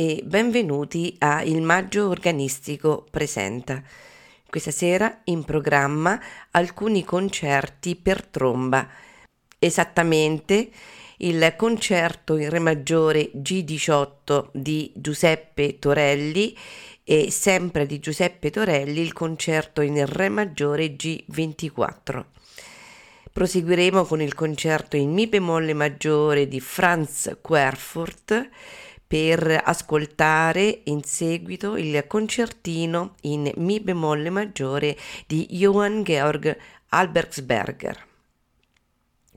e benvenuti a Il Maggio Organistico Presenta. Questa sera in programma alcuni concerti per tromba, esattamente il concerto in Re maggiore G18 di Giuseppe Torelli e sempre di Giuseppe Torelli il concerto in Re maggiore G24. Proseguiremo con il concerto in Mi bemolle maggiore di Franz Querfurt per ascoltare in seguito il concertino in Mi bemolle maggiore di Johann Georg Albergsberger.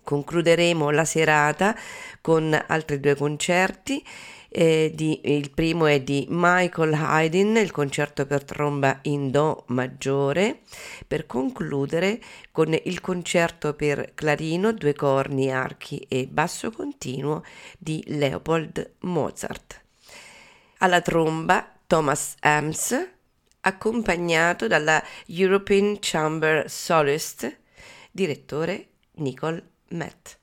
Concluderemo la serata con altri due concerti. Eh, di, il primo è di Michael Haydn, il concerto per tromba in Do maggiore, per concludere con il concerto per clarino, due corni, archi e basso continuo di Leopold Mozart. Alla tromba Thomas Ames, accompagnato dalla European Chamber Solist, direttore Nicole Met.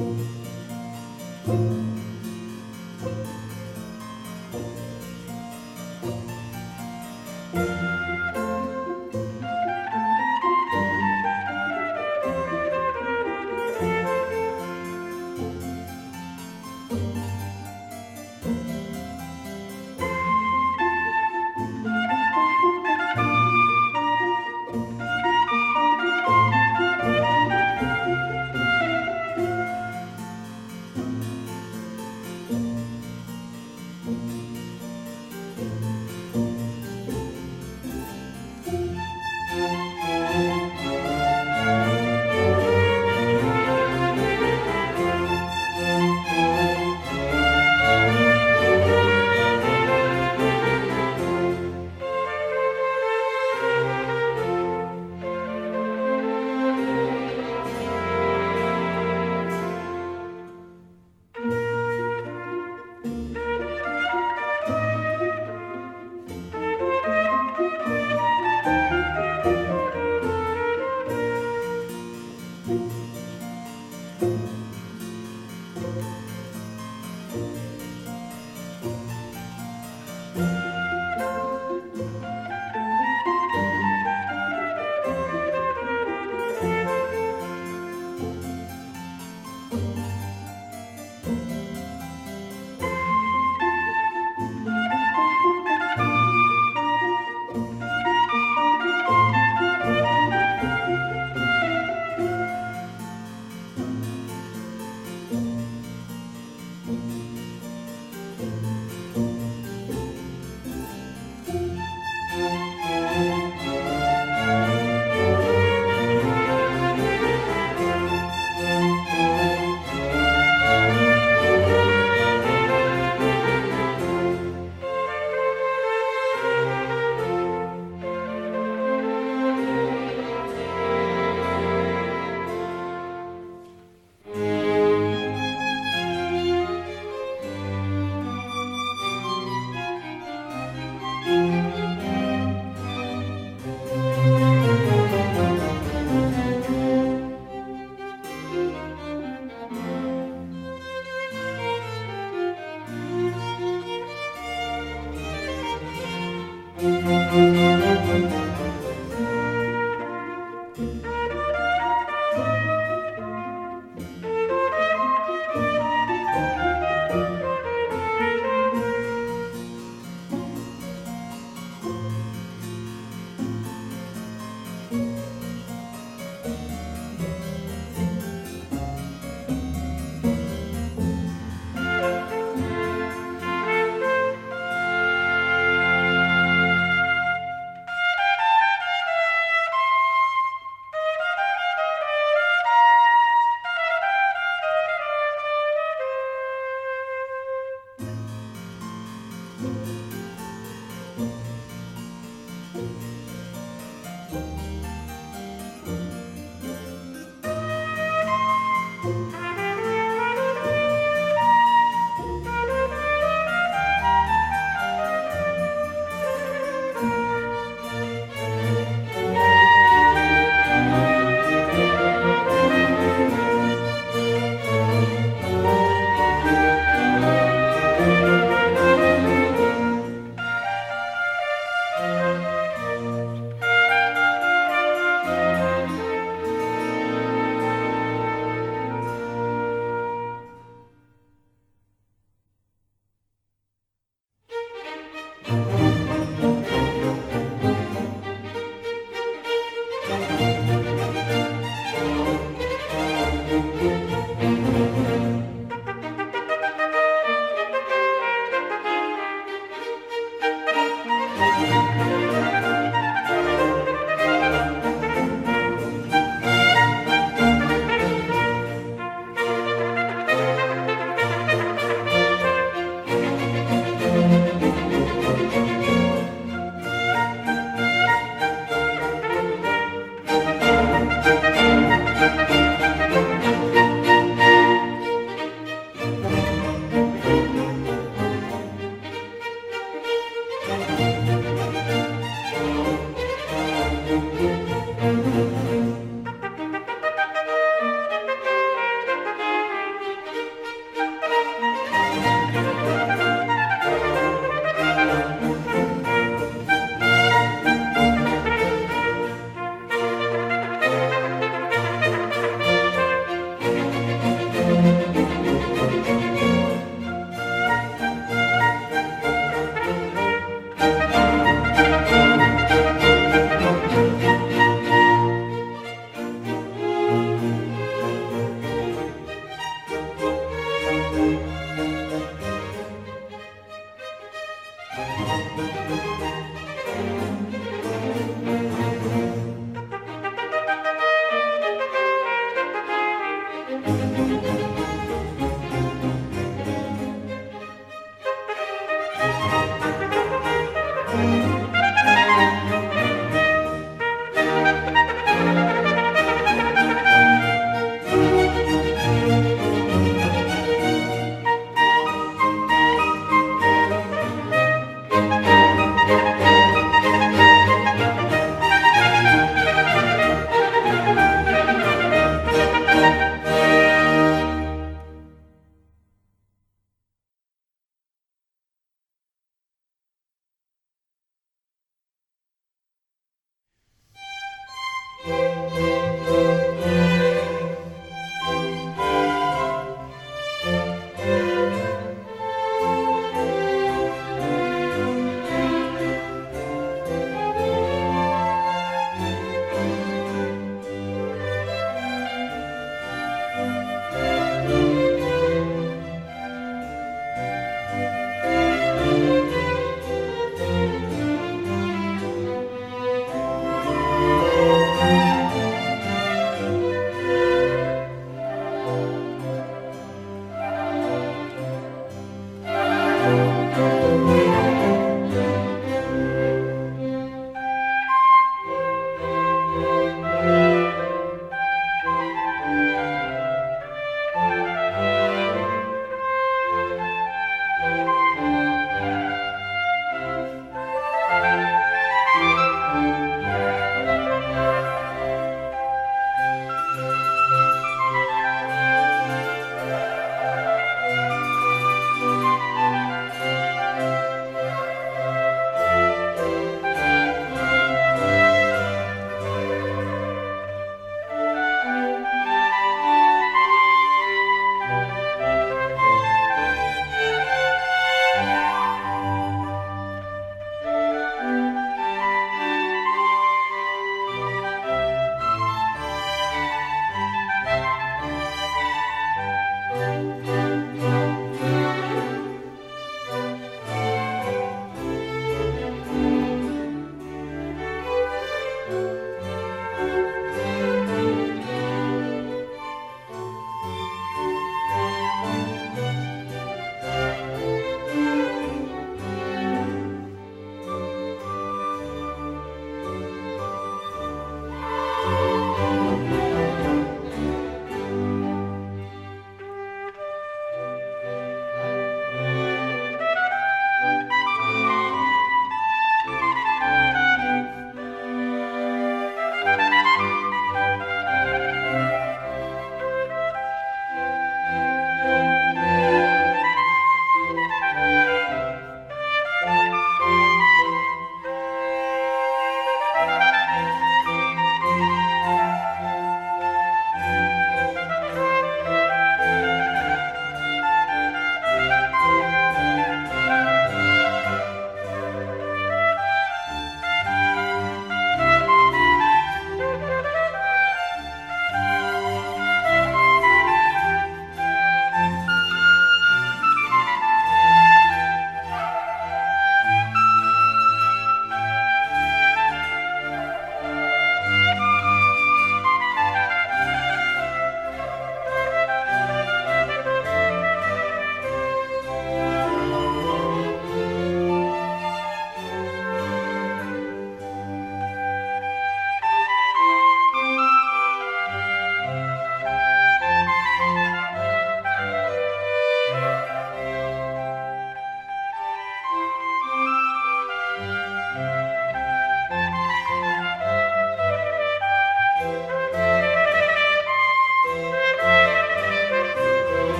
Música